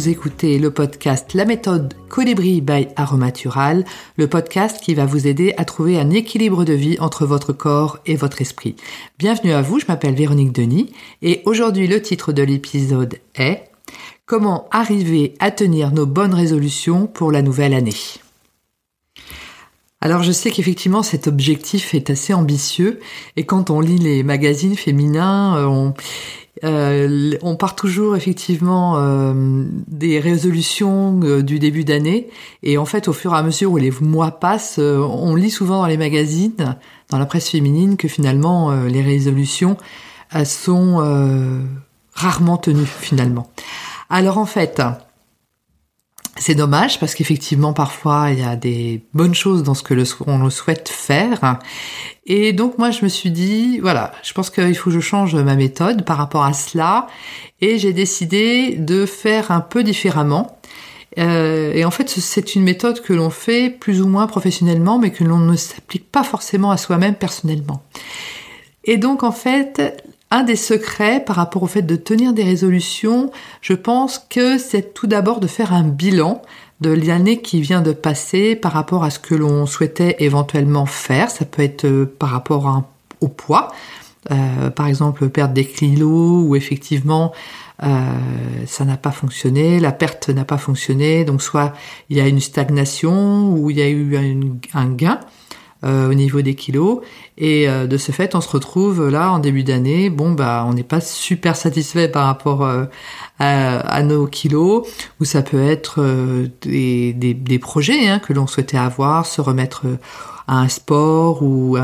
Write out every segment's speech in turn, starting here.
Vous écoutez le podcast La méthode Colibri by Aromatural, le podcast qui va vous aider à trouver un équilibre de vie entre votre corps et votre esprit. Bienvenue à vous, je m'appelle Véronique Denis et aujourd'hui le titre de l'épisode est Comment arriver à tenir nos bonnes résolutions pour la nouvelle année? Alors je sais qu'effectivement cet objectif est assez ambitieux et quand on lit les magazines féminins, euh, on, euh, on part toujours effectivement euh, des résolutions du début d'année et en fait au fur et à mesure où les mois passent, on lit souvent dans les magazines, dans la presse féminine que finalement les résolutions sont rarement tenues finalement. Alors en fait, c'est dommage parce qu'effectivement parfois il y a des bonnes choses dans ce que le, on le souhaite faire. Et donc moi je me suis dit voilà, je pense qu'il faut que je change ma méthode par rapport à cela et j'ai décidé de faire un peu différemment. Euh, et en fait c'est une méthode que l'on fait plus ou moins professionnellement mais que l'on ne s'applique pas forcément à soi-même personnellement. Et donc en fait un des secrets par rapport au fait de tenir des résolutions, je pense que c'est tout d'abord de faire un bilan de l'année qui vient de passer par rapport à ce que l'on souhaitait éventuellement faire. Ça peut être euh, par rapport au poids, euh, par exemple perdre des kilos ou effectivement euh, ça n'a pas fonctionné, la perte n'a pas fonctionné, donc soit il y a une stagnation ou il y a eu un gain. Euh, au niveau des kilos. Et euh, de ce fait, on se retrouve là en début d'année. Bon, bah, on n'est pas super satisfait par rapport euh, à, nos kilos, ou ça peut être des, des, projets hein, que l'on souhaitait avoir, se remettre à un sport ou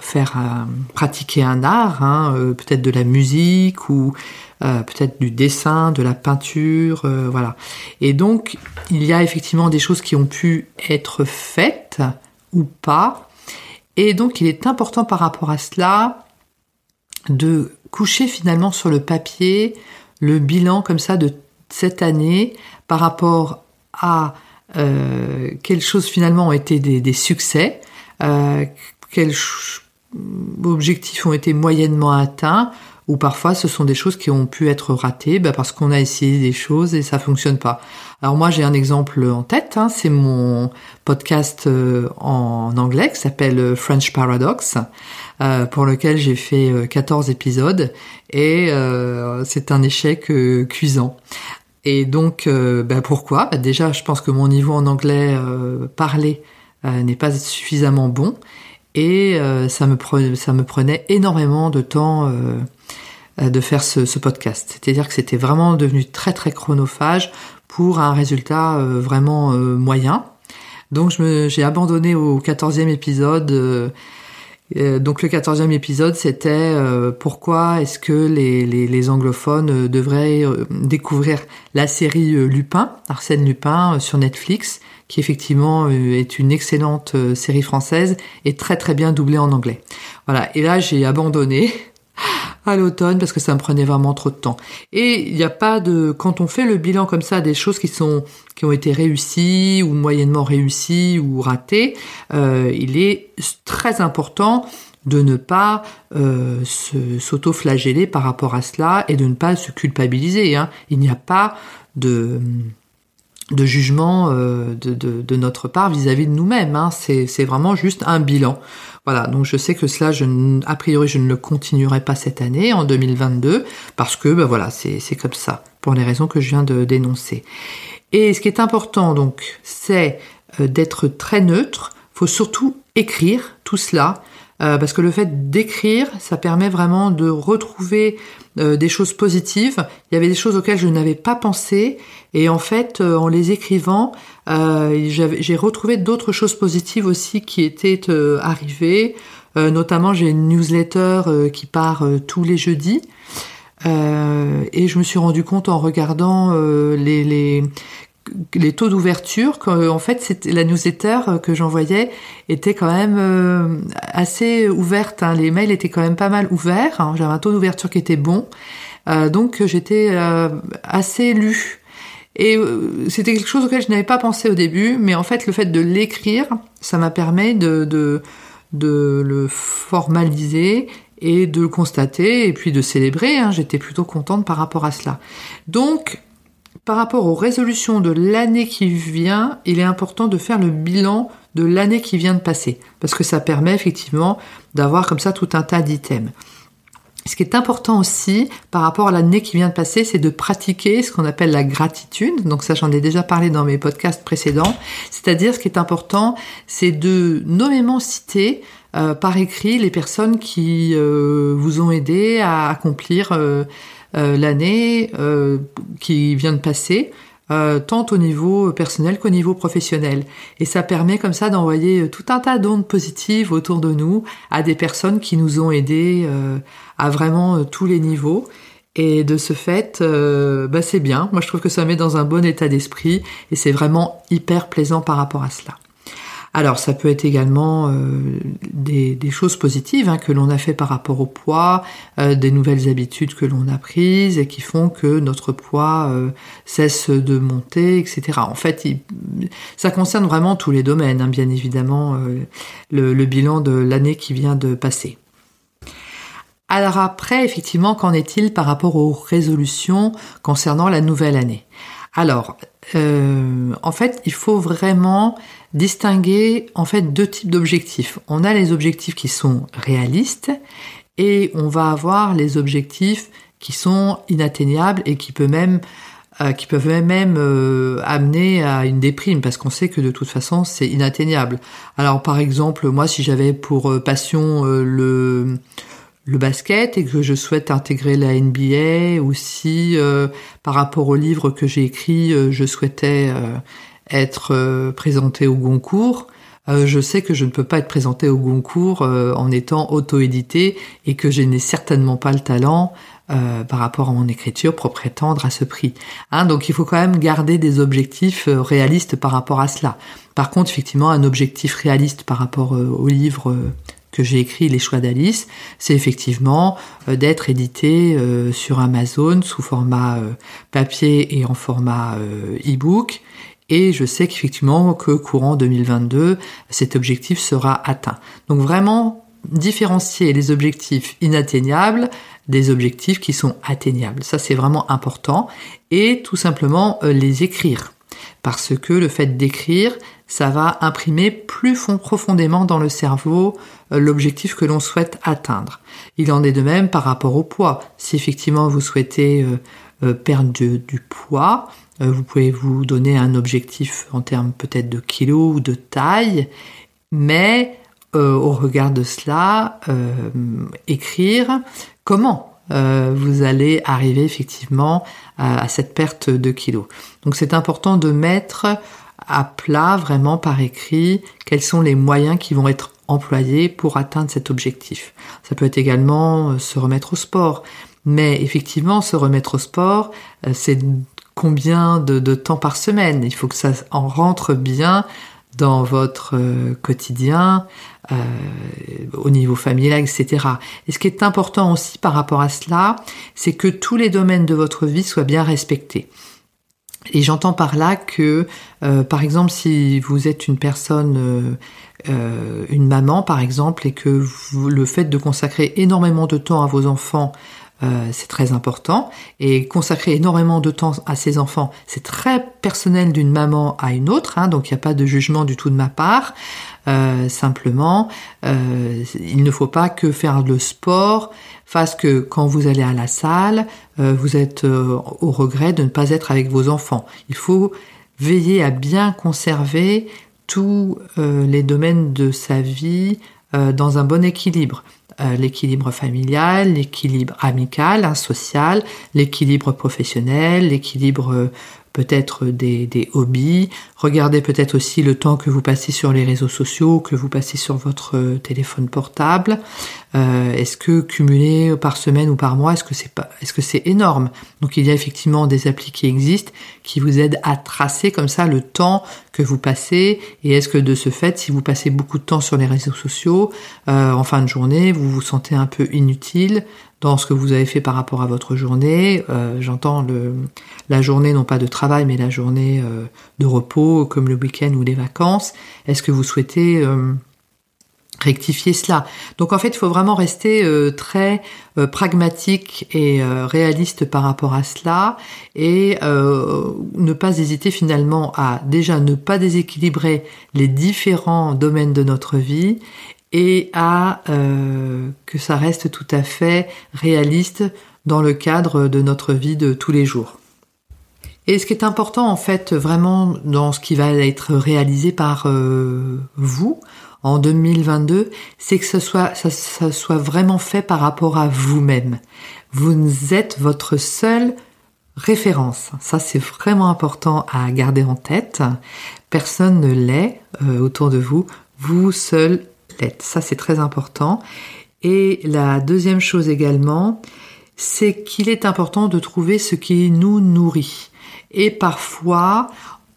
faire pratiquer un art, hein, peut-être de la musique ou peut-être du dessin, de la peinture, voilà. Et donc, il y a effectivement des choses qui ont pu être faites ou pas, et donc il est important par rapport à cela de coucher finalement sur le papier le bilan comme ça de cette année par rapport à euh, quelles choses finalement ont été des, succès, euh, quels objectifs ont été moyennement atteints, ou parfois ce sont des choses qui ont pu être ratées bah, parce qu'on a essayé des choses et ça fonctionne pas. Alors moi j'ai un exemple en tête, hein, c'est mon podcast euh, en anglais qui s'appelle euh, French Paradox, euh, pour lequel j'ai fait 14 épisodes et c'est un échec cuisant. Et donc bah, pourquoi? Bah, Déjà je pense que mon niveau en anglais parlé n'est pas suffisamment bon et ça, me prenait, ça me prenait énormément de temps euh, de faire ce, podcast. C'est-à-dire que c'était vraiment devenu très très chronophage pour un résultat euh, vraiment euh, moyen. Donc j'ai abandonné au quatorzième épisode. donc le quatorzième épisode, c'était pourquoi est-ce que les, les, anglophones devraient découvrir la série Lupin, Arsène Lupin, sur Netflix, qui effectivement est une excellente série française et très très bien doublée en anglais. Voilà, et là j'ai abandonné l'automne parce que ça me prenait vraiment trop de temps. Et il n'y a pas de quand on fait le bilan comme ça des choses qui sont qui ont été réussies ou moyennement réussies ou ratées, euh, il est très important de ne pas euh, s'auto-flageller par rapport à cela et de ne pas se culpabiliser. Hein. Il n'y a pas de de jugement euh, de, notre part vis-à-vis de nous-mêmes. Hein. C'est vraiment juste un bilan. Voilà, donc je sais que cela, je, a priori, je ne le continuerai pas cette année, en 2022, parce que ben voilà, c'est comme ça, pour les raisons que je viens de dénoncer. Et ce qui est important, donc, c'est euh, d'être très neutre. faut surtout écrire tout cela euh, parce que le fait d'écrire, ça permet vraiment de retrouver euh, des choses positives. Il y avait des choses auxquelles je n'avais pas pensé, et en fait, euh, en les écrivant, j'ai retrouvé d'autres choses positives aussi qui étaient arrivées. notamment, j'ai une newsletter qui part tous les jeudis. et je me suis rendu compte en regardant les, les les taux d'ouverture, en fait, la newsletter que j'envoyais était quand même euh, assez ouverte. Hein. Les mails étaient quand même pas mal ouverts. Hein. J'avais un taux d'ouverture qui était bon, euh, donc j'étais euh, assez lu. Et c'était quelque chose auquel je n'avais pas pensé au début, mais en fait, le fait de l'écrire, ça m'a permis de, de, de le formaliser et de le constater et puis de célébrer. Hein. J'étais plutôt contente par rapport à cela. Donc par rapport aux résolutions de l'année qui vient, il est important de faire le bilan de l'année qui vient de passer, parce que ça permet effectivement d'avoir comme ça tout un tas d'items. Ce qui est important aussi par rapport à l'année qui vient de passer, c'est de pratiquer ce qu'on appelle la gratitude. Donc ça, j'en ai déjà parlé dans mes podcasts précédents. C'est-à-dire, ce qui est important, c'est de nommément citer euh, par écrit les personnes qui euh, vous ont aidé à accomplir euh, l'année qui vient de passer. tant au niveau personnel qu'au niveau professionnel. Et ça permet comme ça d'envoyer tout un tas d'ondes positives autour de nous à des personnes qui nous ont aidés à vraiment tous les niveaux. Et de ce fait, bah c'est bien. Moi, je trouve que ça met dans un bon état d'esprit et c'est vraiment hyper plaisant par rapport à cela. Alors ça peut être également euh, des, choses positives hein, que l'on a fait par rapport au poids, euh, des nouvelles habitudes que l'on a prises et qui font que notre poids euh, cesse de monter, etc. En fait, ça concerne vraiment tous les domaines, hein, bien évidemment, le, bilan de l'année qui vient de passer. Alors après, effectivement, qu'en est-il par rapport aux résolutions concernant la nouvelle année? Alors, en fait, il faut vraiment distinguer en fait deux types d'objectifs. On a les objectifs qui sont réalistes et on va avoir les objectifs qui sont inatteignables et qui peuvent même euh, qui peuvent même euh, amener à une déprime parce qu'on sait que de toute façon c'est inatteignable. Alors par exemple moi si j'avais pour euh, passion le le basket et que je souhaite intégrer la NBA ou si par rapport au livre que j'ai écrit je souhaitais être euh, présenté au Goncourt, euh, je sais que je ne peux pas être présenté au Goncourt euh, en étant auto-édité et que je n'ai certainement pas le talent par rapport à mon écriture pour prétendre à ce prix. Hein, donc il faut quand même garder des objectifs réalistes par rapport à cela. Par contre, effectivement, un objectif réaliste par rapport au livre que j'ai écrit Les choix d'Alice, c'est effectivement d'être édité sur Amazon sous format papier et en format e-book et je sais qu'effectivement que courant 2022, cet objectif sera atteint. Donc vraiment différencier les objectifs inatteignables des objectifs qui sont atteignables. Ça c'est vraiment important et tout simplement euh, les écrire parce que le fait d'écrire, ça va imprimer plus profondément dans le cerveau euh, l'objectif que l'on souhaite atteindre. Il en est de même par rapport au poids. Si effectivement vous souhaitez euh, perdre du poids, euh, vous pouvez vous donner un objectif en termes peut-être de kilos ou de taille, mais euh, au regard de cela, euh, écrire comment? Vous allez arriver effectivement à, cette perte de kilos. Donc c'est important de mettre à plat vraiment par écrit quels sont les moyens qui vont être employés pour atteindre cet objectif. Ça peut être également se remettre au sport. Mais effectivement, se remettre au sport, c'est combien de, temps par semaine? Il faut que ça en rentre bien dans votre euh, quotidien, euh, au niveau familial, etc. Et ce qui est important aussi par rapport à cela, c'est que tous les domaines de votre vie soient bien respectés. Et j'entends par là que, euh, par exemple, si vous êtes une personne, une maman par exemple, et que le fait de consacrer énormément de temps à vos enfants euh, c'est très important. Et consacrer énormément de temps à ses enfants, c'est très personnel d'une maman à une autre, hein, donc il n'y a pas de jugement du tout de ma part. Euh, simplement, euh, il ne faut pas que faire le sport fasse que quand vous allez à la salle, vous êtes au regret de ne pas être avec vos enfants. Il faut veiller à bien conserver tous les domaines de sa vie dans un bon équilibre. Euh, l'équilibre familial, l'équilibre amical, hein, social, l'équilibre professionnel, l'équilibre euh, peut-être des, hobbies. Regardez peut-être aussi le temps que vous passez sur les réseaux sociaux, que vous passez sur votre euh, téléphone portable. Euh, est-ce que cumuler par semaine ou par mois, est-ce que c'est pas, est-ce que c'est énorme? Donc il y a effectivement des applis qui existent qui vous aident à tracer comme ça le temps que vous passez. Et est-ce que de ce fait, si vous passez beaucoup de temps sur les réseaux sociaux euh, en fin de journée, vous vous sentez un peu inutile? Dans ce que vous avez fait par rapport à votre journée. Euh, j'entends la journée non pas de travail mais la journée euh, de repos comme le week-end ou les vacances. Est-ce que vous souhaitez euh, rectifier cela? Donc en fait, il faut vraiment rester très pragmatique et réaliste par rapport à cela et ne pas hésiter finalement à déjà ne pas déséquilibrer les différents domaines de notre vie et à que ça reste tout à fait réaliste dans le cadre de notre vie de tous les jours. Et ce qui est important en fait vraiment dans ce qui va être réalisé par vous, en 2022, c'est que ce soit, ça, soit vraiment fait par rapport à vous-même. Vous êtes votre seule référence. Ça, c'est vraiment important à garder en tête. Personne ne l'est euh, autour de vous. Vous seul Ça, c'est très important. Et la deuxième chose également, c'est qu'il est important de trouver ce qui nous nourrit. Et parfois,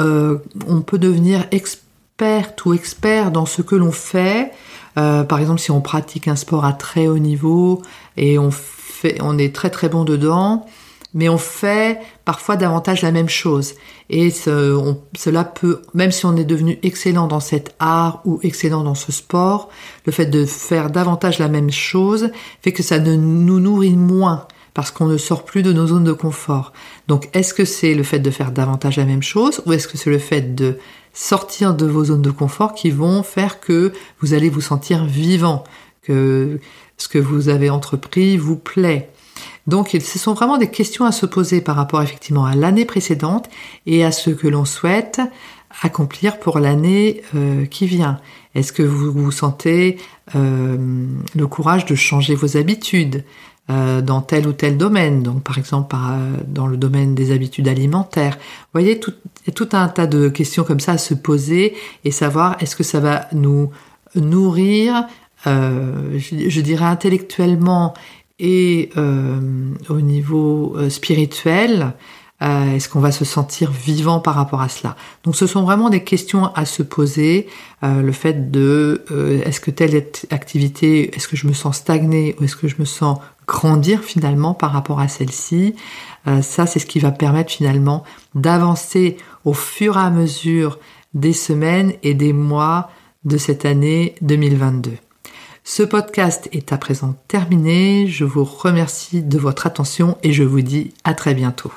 euh, on peut devenir expert ou expert dans ce que l'on fait, euh, par exemple si on pratique un sport à très haut niveau et on fait, on est très très bon dedans, mais on fait parfois davantage la même chose. Et cela peut, même si on est devenu excellent dans cet art ou excellent dans ce sport, le fait de faire davantage la même chose fait que ça ne nous nourrit moins parce qu'on ne sort plus de nos zones de confort. Donc est-ce que c'est le fait de faire davantage la même chose ou est-ce que c'est le fait de sortir de vos zones de confort qui vont faire que vous allez vous sentir vivant, que ce que vous avez entrepris vous plaît? Donc ce sont vraiment des questions à se poser par rapport effectivement à l'année précédente et à ce que l'on souhaite accomplir pour l'année euh, qui vient. Est-ce que vous vous sentez euh, le courage de changer vos habitudes euh, dans tel ou tel domaine, donc par exemple dans le domaine des habitudes alimentaires. Vous voyez, tout, un tas de questions comme ça à se poser et savoir est-ce que ça va nous nourrir, je, dirais intellectuellement et euh, au niveau spirituel. est-ce qu'on va se sentir vivant par rapport à cela? Donc ce sont vraiment des questions à se poser. le fait de est-ce que telle activité, est-ce que je me sens stagné ou est-ce que je me sens grandir finalement par rapport à celle-ci? Euh, ça, c'est ce qui va permettre finalement d'avancer au fur et à mesure des semaines et des mois de cette année 2022. Ce podcast est à présent terminé. Je vous remercie de votre attention et je vous dis à très bientôt.